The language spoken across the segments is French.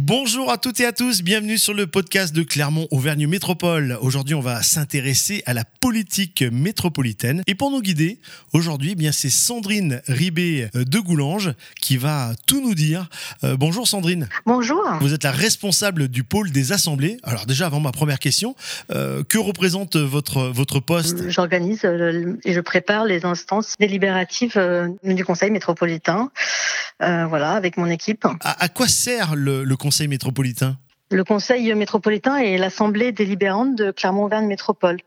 Bonjour à toutes et à tous, bienvenue sur le podcast de Clermont-Auvergne Métropole. Aujourd'hui, on va s'intéresser à la politique métropolitaine. Et pour nous guider, aujourd'hui, eh bien c'est Sandrine Ribé euh, de Goulange qui va tout nous dire. Euh, bonjour Sandrine. Bonjour. Vous êtes la responsable du pôle des assemblées. Alors déjà, avant ma première question, euh, que représente votre, votre poste? J'organise et je prépare les instances délibératives du Conseil métropolitain. Voilà, avec mon équipe. À, quoi sert le, le Conseil métropolitain? Le Conseil métropolitain est l'assemblée délibérante de Clermont-Auvergne Métropole.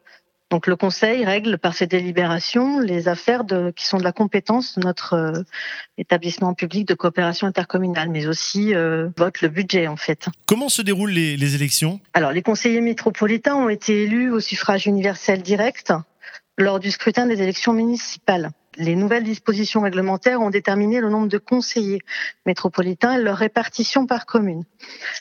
Donc le Conseil règle par ses délibérations les affaires de, qui sont de la compétence de notre euh, établissement public de coopération intercommunale, mais aussi euh, vote le budget en fait. Comment se déroulent les, les élections? Alors les conseillers métropolitains ont été élus au suffrage universel direct lors du scrutin des élections municipales. Les nouvelles dispositions réglementaires ont déterminé le nombre de conseillers métropolitains et leur répartition par commune.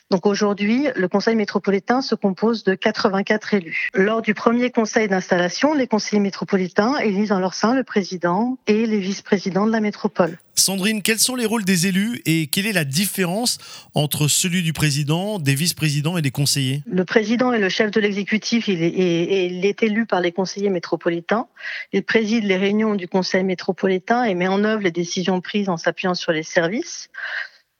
Donc aujourd'hui, le conseil métropolitain se compose de 84 élus. Lors du premier conseil d'installation, les conseillers métropolitains élisent en leur sein le président et les vice-présidents de la métropole. Sandrine, quels sont les rôles des élus et quelle est la différence entre celui du président, des vice-présidents et des conseillers? Le président est le chef de l'exécutif, il, il est, élu par les conseillers métropolitains. Il préside les réunions du conseil métropolitain et met en œuvre les décisions prises en s'appuyant sur les services.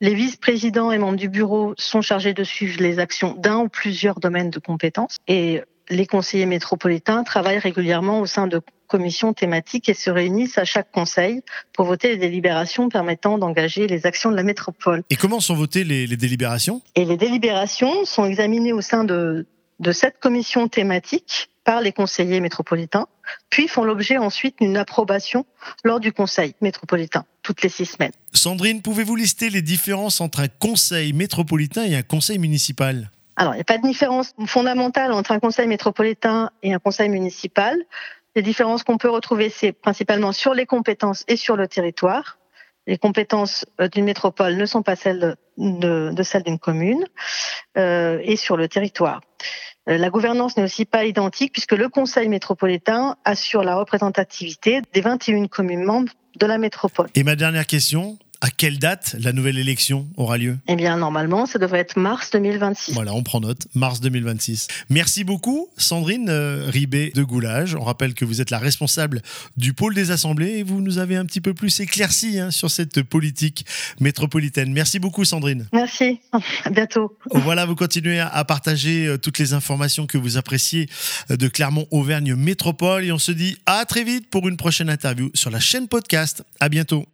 Les vice-présidents et membres du bureau sont chargés de suivre les actions d'un ou plusieurs domaines de compétences. Et les conseillers métropolitains travaillent régulièrement au sein de commissions thématiques et se réunissent à chaque conseil pour voter les délibérations permettant d'engager les actions de la métropole. Et comment sont votées les, délibérations? Et les délibérations sont examinées au sein de, de cette commission thématique par les conseillers métropolitains, puis font l'objet ensuite d'une approbation lors du conseil métropolitain, toutes les six semaines. Sandrine, pouvez-vous lister les différences entre un conseil métropolitain et un conseil municipal? Alors, il n'y a pas de différence fondamentale entre un conseil métropolitain et un conseil municipal. Les différences qu'on peut retrouver, c'est principalement sur les compétences et sur le territoire. Les compétences euh, d'une métropole ne sont pas celles de, celles d'une commune euh, et sur le territoire. Euh, la gouvernance n'est aussi pas identique puisque le Conseil métropolitain assure la représentativité des 21 communes membres de la métropole. Et ma dernière question, à quelle date la nouvelle élection aura lieu? Eh bien, normalement, ça devrait être mars 2026. Voilà, on prend note, mars 2026. Merci beaucoup, Sandrine euh, Ribé de Goulage. On rappelle que vous êtes la responsable du pôle des assemblées et vous nous avez un petit peu plus éclairci hein, sur cette politique métropolitaine. Merci beaucoup, Sandrine. Merci, à bientôt. Voilà, vous continuez à partager euh, toutes les informations que vous appréciez euh, de Clermont-Auvergne Métropole et on se dit à très vite pour une prochaine interview sur la chaîne podcast. À bientôt.